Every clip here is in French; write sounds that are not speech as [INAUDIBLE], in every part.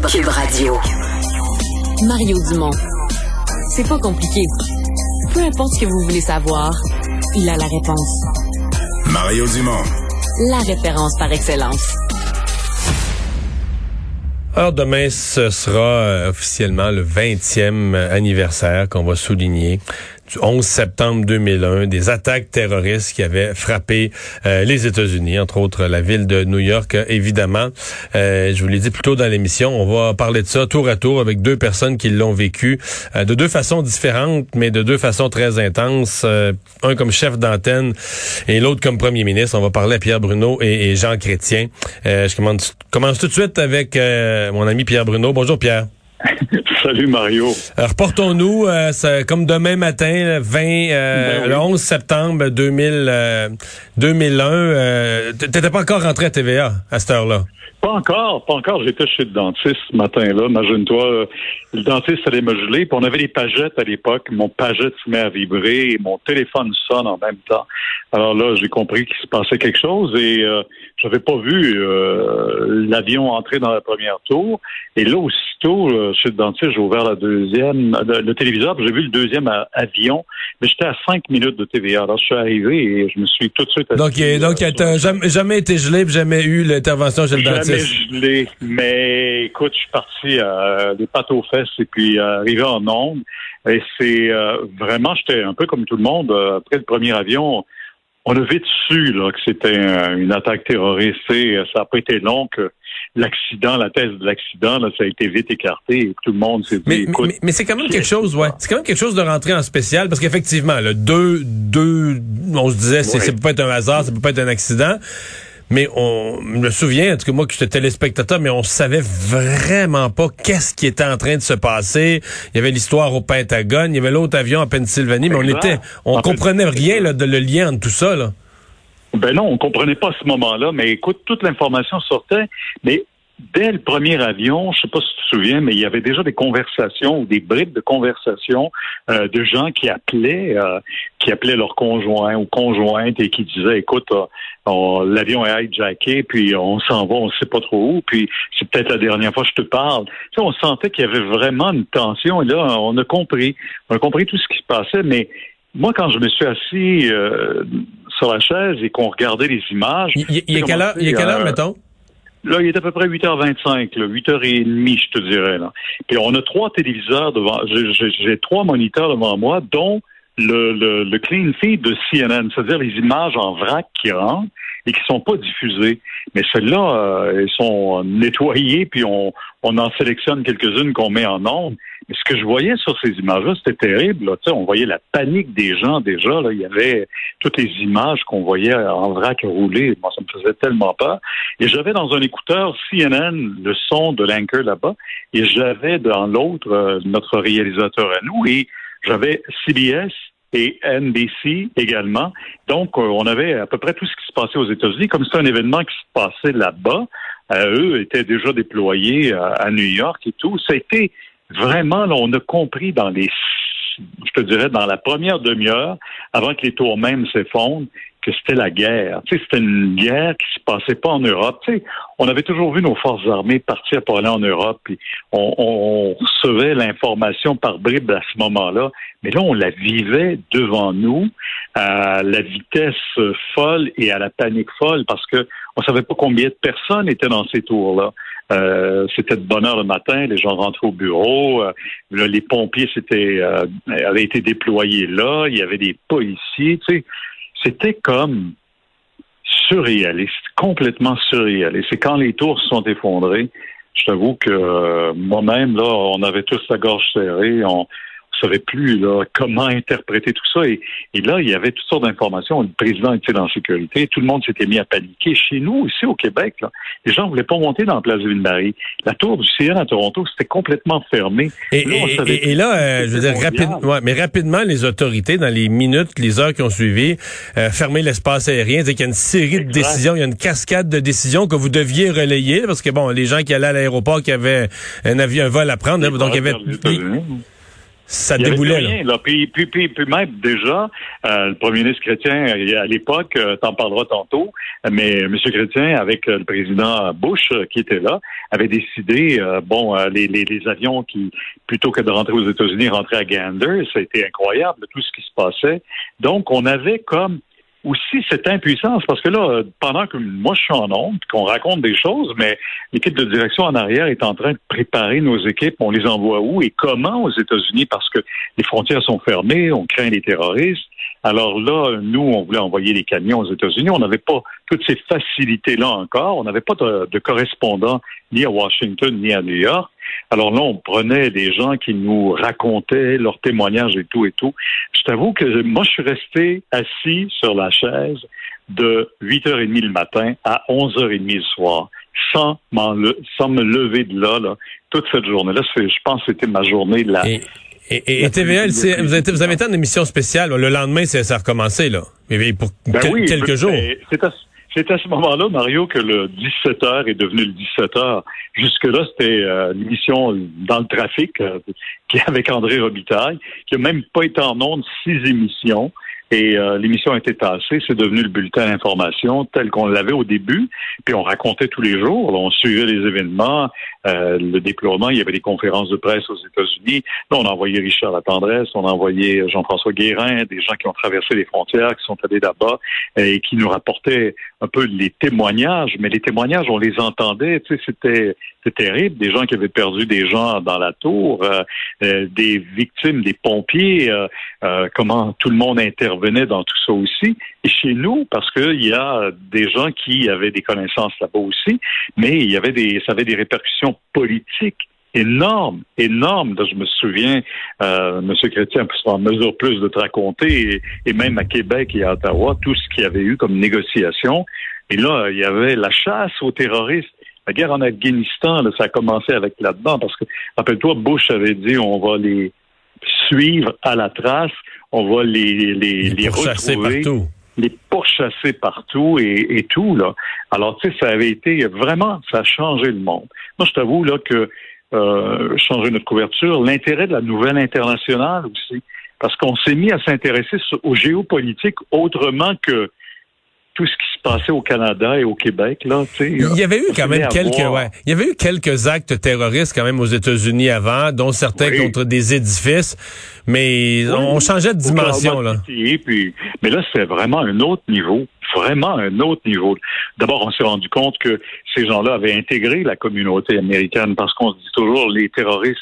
Cube, Cube Radio. Mario Dumont. C'est pas compliqué. Peu importe ce que vous voulez savoir, il a la réponse. Mario Dumont. La référence par excellence. Alors demain, ce sera euh, officiellement le 20e anniversaire qu'on va souligner du 11 septembre 2001, des attaques terroristes qui avaient frappé euh, les États-Unis, entre autres la ville de New York, euh, évidemment. Euh, je vous l'ai dit plus tôt dans l'émission, on va parler de ça tour à tour avec deux personnes qui l'ont vécu de deux façons différentes, mais de deux façons très intenses. un comme chef d'antenne et l'autre comme premier ministre. On va parler à Pierre Bruno et, Jean Chrétien. je commence, commence tout de suite avec mon ami Pierre Bruno. Bonjour Pierre. [LAUGHS] Salut Mario. Alors, portons-nous, euh, comme demain matin, 20, euh, ben le 11 septembre 2000, 2001. Euh, T'étais pas encore rentré à TVA à cette heure-là? Pas encore, pas encore. J'étais chez le dentiste ce matin-là. Imagine-toi, le dentiste allait me geler. Puis on avait les pagettes à l'époque. Mon pagette se met à vibrer et mon téléphone sonne en même temps. Alors là, j'ai compris qu'il se passait quelque chose et euh, j'avais pas vu euh, l'avion entrer dans la première tour. Et là, aussitôt, euh, chez le dentiste, j'ai ouvert la deuxième, le, téléviseur, j'ai vu le deuxième avion. Mais j'étais à cinq minutes de TVA. Alors je suis arrivé et je me suis tout de suite. Donc, donc, tu jamais, jamais été gelé, jamais eu l'intervention chez le dentiste? gelé, mais écoute, je suis parti des pattes aux fesses et puis arrivé en onde. Et c'est euh, vraiment, j'étais un peu comme tout le monde. Euh, après le premier avion, on a vite su là, que c'était une attaque terroriste. Et ça n'a pas été long que l'accident, la thèse de l'accident, là, ça a été vite écarté et tout le monde s'est dit. Mais, mais, mais c'est quand même quelque chose, ouais. C'est quand même quelque chose de rentrer en spécial parce qu'effectivement, le deux, deux, on se disait, c'est, ça peut pas être un hasard, ça peut pas être un accident mais on me souviens, en tout cas moi que j'étais téléspectateur, mais on savait vraiment pas qu'est-ce qui était en train de se passer. Il y avait l'histoire au Pentagone, il y avait l'autre avion en Pennsylvanie, mais on était, on comprenait rien là, de le lien entre tout ça. Là. Ben non, on comprenait pas à ce moment-là, mais écoute, toute l'information sortait, mais dès le premier avion, je sais pas si tu te souviens, mais il y avait déjà des conversations ou des bribes de conversations euh, de gens qui appelaient, euh, qui appelaient leur conjoint ou conjointe et qui disaient, écoute, euh, l'avion est hijacké, puis on s'en va, on sait pas trop où, puis c'est peut-être la dernière fois que je te parle. Tu on sentait qu'il y avait vraiment une tension et là, on a compris, on a compris tout ce qui se passait, mais moi, quand je me suis assis sur la chaise et qu'on regardait les images... Il y, a y quelle heure, mettons? Là, il est à peu près 8h25, là, 8h30, je te dirais. Là. Puis on a trois téléviseurs devant, j'ai trois moniteurs devant moi, dont le, le, le clean feed de CNN, c'est-à-dire les images en vrac qui rentrent et qui sont pas diffusées. Mais celles-là, euh, elles sont nettoyées, puis on, on en sélectionne quelques-unes qu'on met en ondes. Mais ce que je voyais sur ces images-là, c'était terrible. Là. On voyait la panique des gens déjà. Là. Il y avait toutes les images qu'on voyait en vrac rouler. Moi, ça me faisait tellement peur. Et j'avais dans un écouteur CNN le son de l'anchor là-bas, et j'avais dans l'autre euh, notre réalisateur à nous, et j'avais CBS et NBC également. Donc, euh, on avait à peu près tout ce qui se passait aux États-Unis, comme c'était un événement qui se passait là-bas. Euh, eux étaient déjà déployés à New York et tout. Ça a été vraiment, là, on a compris dans les je te dirais, dans la première demi-heure, avant que les tours même s'effondrent, que c'était la guerre. Tu sais, c'était une guerre qui se passait pas en Europe. Tu sais, on avait toujours vu nos forces armées partir pour aller en Europe, puis on, on recevait l'information par bribes à ce moment-là. Mais là, on la vivait devant nous à la vitesse folle et à la panique folle parce que on savait pas combien de personnes étaient dans ces tours-là. Euh, c'était de bonne heure le matin, les gens rentraient au bureau, euh, les pompiers s'étaient euh, avaient été déployés là, il y avait des policiers, tu sais, c'était comme surréaliste, complètement surréaliste. C'est quand les tours sont effondrées, je t'avoue que moi-même, là, on avait tous la gorge serrée, on, savait plus là, comment interpréter tout ça. Et, là, il y avait toutes sortes d'informations. Le président était en sécurité. Tout le monde s'était mis à paniquer. Chez nous, ici au Québec, là, les gens ne voulaient pas monter dans la place de Ville-Marie. La tour du CN à Toronto, c'était complètement fermé. Et là, euh, je veux dire, rapidement, mais rapidement, les autorités, dans les minutes, les heures qui ont suivi, euh, fermer l'espace aérien. C'est qu'il y a une série de décisions, il y a une cascade de décisions que vous deviez relayer, parce que bon, les gens qui allaient à l'aéroport, qui avaient un avion, un vol à prendre, donc il y avait ça déboulait. Rien, là. Puis, puis, puis, puis, même déjà, euh, le premier ministre chrétien à l'époque, euh, t'en parleras tantôt, mais M. Chrétien, avec euh, le président Bush qui était là, avait décidé, bon, les, les, les, avions qui, plutôt que de rentrer aux États-Unis, rentraient à Gander. Ça a été incroyable, tout ce qui se passait. Donc, on avait comme aussi cette impuissance, parce que là, pendant que moi je suis en onde, qu'on raconte des choses, mais l'équipe de direction en arrière est en train de préparer nos équipes, on les envoie où et comment aux États-Unis, parce que les frontières sont fermées, on craint les terroristes. Alors là, nous, on voulait envoyer les camions aux États-Unis. On n'avait pas toutes ces facilités-là encore. On n'avait pas de, de correspondant ni à Washington ni à New York. Alors là, on prenait des gens qui nous racontaient leurs témoignages et tout et tout. Je t'avoue que moi, je suis resté assis sur la chaise de 8h30 le matin à 11h30 le soir, sans, sans me lever de là, là toute cette journée-là. Je pense que c'était ma journée de la... Et... Et, vous, avez, vous avez été en émission spéciale. Le lendemain, ça a recommencé, là. Mais pour ben quelques jours. C'est à ce moment-là, Mario, que le 17h est devenu le 17h. Jusque-là, c'était euh, l'émission dans le trafic euh, qui avec André Robitaille, qui a même pas été en ondes six émissions. Et euh, l'émission été tassée, c'est devenu le bulletin d'information tel qu'on l'avait au début. Puis on racontait tous les jours, on suivait les événements, euh, le déploiement, il y avait des conférences de presse aux États-Unis. Là, on a envoyé Richard Latendresse, on a envoyé Jean-François Guérin, des gens qui ont traversé les frontières, qui sont allés là-bas et qui nous rapportaient un peu les témoignages. Mais les témoignages, on les entendait, tu sais, c'était c'était terrible, des gens qui avaient perdu des gens dans la tour, euh, euh, des victimes, des pompiers, euh, comment tout le monde intervenait dans tout ça aussi. Et chez nous, parce qu'il y a des gens qui avaient des connaissances là-bas aussi, mais il y avait des, ça avait des répercussions politiques énormes, énormes. je me souviens, euh, M. Chrétien en mesure plus de te raconter, et, même à Québec et à Ottawa, tout ce qu'il y avait eu comme négociation. Et là, il y avait la chasse aux terroristes. La guerre en Afghanistan, ça a commencé avec là-dedans, parce que, rappelle-toi, Bush avait dit on va les suivre à la trace, on va les, les, les, retrouver. Partout. Les pourchasser partout et, et, tout, là. Alors, tu sais, ça avait été vraiment, ça a changé le monde. Moi, je t'avoue, là, que euh, changer notre couverture, l'intérêt de la nouvelle internationale aussi, parce qu'on s'est mis à s'intéresser aux géopolitiques autrement que tout ce qui se passait au Canada et au Québec. Là, il y avait eu quand même quelques, ouais, il y avait eu quelques actes terroristes quand même aux États-Unis avant, dont certains contre des édifices, mais on changeait de dimension là. Puis, mais là, c'est vraiment un autre niveau, vraiment un autre niveau. D'abord, on s'est rendu compte que ces gens-là avaient intégré la communauté américaine parce qu'on se dit toujours les terroristes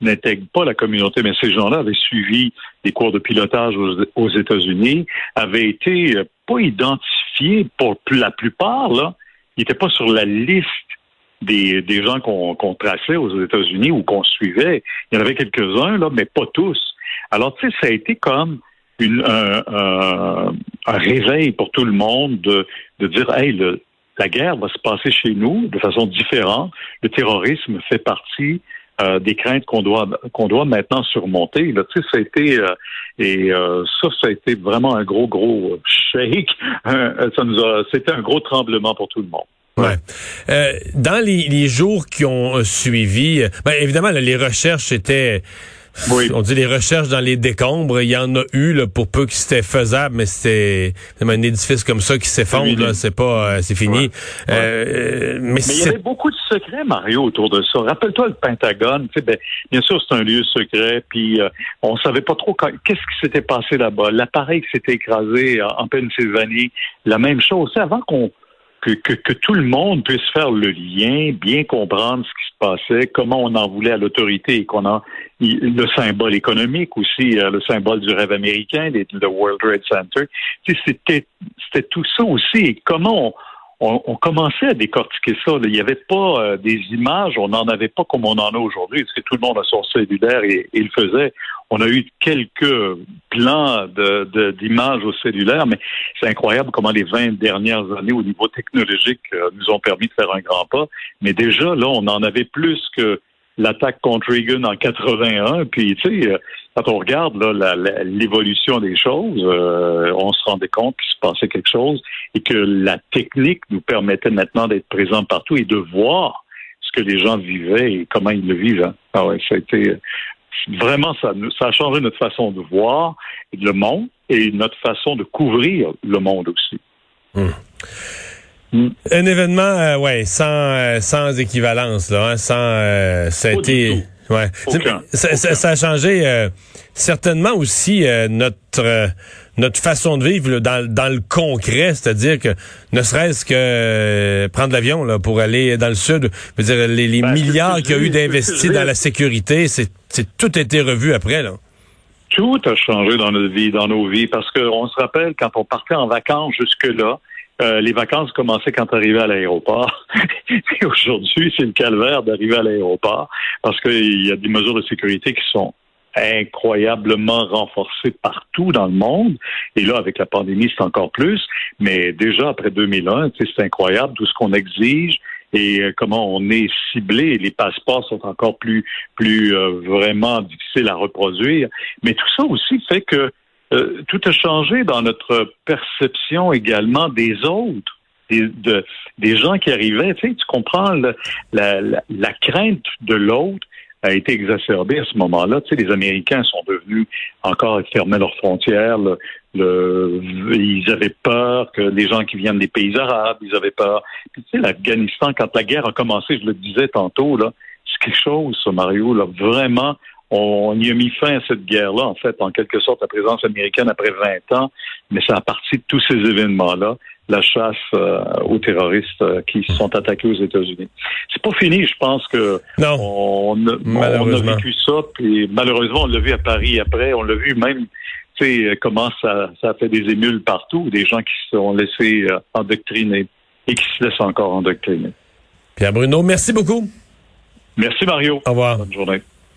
n'intègrent pas la communauté, mais ces gens-là avaient suivi des cours de pilotage aux, États-Unis, avaient été euh, pas identifiés pour la plupart, là, ils n'étaient pas sur la liste des, des gens qu'on traçait aux États-Unis ou qu'on suivait. Il y en avait quelques-uns, là, mais pas tous. Alors, tu sais, ça a été comme une, un, un, réveil pour tout le monde de, de dire, hey, la guerre va se passer chez nous de façon différente. Le terrorisme fait partie euh, des craintes qu'on doit qu'on doit maintenant surmonter. Là, tu sais, ça a été euh, et euh, ça, ça a été vraiment un gros gros shake. [LAUGHS] ça nous a, c'était un gros tremblement pour tout le monde. Ouais. dans les, les, jours qui ont suivi, ben, évidemment, les recherches étaient oui. on dit les recherches dans les décombres, il y en a eu là, pour peu que c'était faisable, mais c'était un édifice comme ça qui s'effondre, c'est pas, euh, c'est fini. Euh, mais, il y avait beaucoup de secrets, Mario, autour de ça. Rappelle-toi le Pentagone, ben, bien sûr c'est un lieu secret, puis euh, on savait pas trop qu'est-ce qui s'était passé là-bas. L'appareil qui s'était écrasé en, en Pennsylvanie, la même chose. Avant qu'on que, que, que, tout le monde puisse faire le lien, bien comprendre ce qui comment on en voulait à l'autorité et qu'on a le symbole économique aussi, euh, le symbole du rêve américain, le World Trade Center. C'était, c'était tout ça aussi. Comment on, commençait à décortiquer ça. Il n'y avait pas euh, des images, on n'en avait pas comme on en a aujourd'hui, que tout le monde a son cellulaire et, il le faisait. On a eu quelques plans d'images au cellulaire, mais c'est incroyable comment les 20 dernières années au niveau technologique euh, nous ont permis de faire un grand pas. Mais déjà, là, on en avait plus que l'attaque contre Reagan en 81. Puis, tu sais, euh, quand on regarde l'évolution des choses, euh, on se rendait compte qu'il se passait quelque chose et que la technique nous permettait maintenant d'être présents partout et de voir ce que les gens vivaient et comment ils le vivent. Ah ouais, ça a été vraiment ça, ça a changé notre façon de voir le monde et notre façon de couvrir le monde aussi. Hum. Un événement, euh, ouais, sans euh, sans équivalence là, hein, sans euh, ça a été, ouais, ça, ça, a changé euh, certainement aussi notre notre façon de vivre dans dans le concret, c'est-à-dire que ne serait-ce que prendre l'avion là pour aller dans le sud, veux dire les, les ben, milliards qu'il y a eu d'investis dans la sécurité, c'est tout été revu après là. Tout a changé dans notre vie, dans nos vies, parce qu'on se rappelle quand on partait en vacances jusque là euh, les vacances commençaient quand arrivais à l'aéroport. [LAUGHS] Et aujourd'hui, c'est le calvaire d'arriver à l'aéroport parce qu'il y a des mesures de sécurité qui sont incroyablement renforcées partout dans le monde. Et là, avec la pandémie, c'est encore plus. Mais déjà, après 2001, c'est incroyable tout ce qu'on exige et euh, comment on est ciblé. Les passeports sont encore plus, plus euh, vraiment difficiles à reproduire. Mais tout ça aussi fait que euh, tout a changé dans notre perception également des autres. Des, de, des gens qui arrivaient, tu sais, tu comprends, la, crainte de l'autre a été exacerbée à ce moment-là. Tu sais, les Américains sont devenus encore fermer leurs frontières. Ils avaient peur que les gens qui viennent des pays arabes, ils avaient peur. tu sais, l'Afghanistan, quand la guerre a commencé, je le disais tantôt, là, c'est quelque chose, Mario, là, vraiment on, y a mis fin à cette guerre-là, en fait, en quelque sorte, la présence américaine après 20 ans, mais c'est à partir de tous ces événements-là, la chasse euh, aux terroristes euh, qui se sont attaqués aux États-Unis. C'est pas fini, je pense que non, on, a vécu ça, puis malheureusement, on l'a vu à Paris après, on l'a vu même tu sais, comment ça, ça a fait des émules partout, des gens qui se sont laissés euh, endoctriner et qui se laissent encore endoctriner. Pierre Bruno, merci beaucoup. Merci Mario. Au revoir. Bonne journée.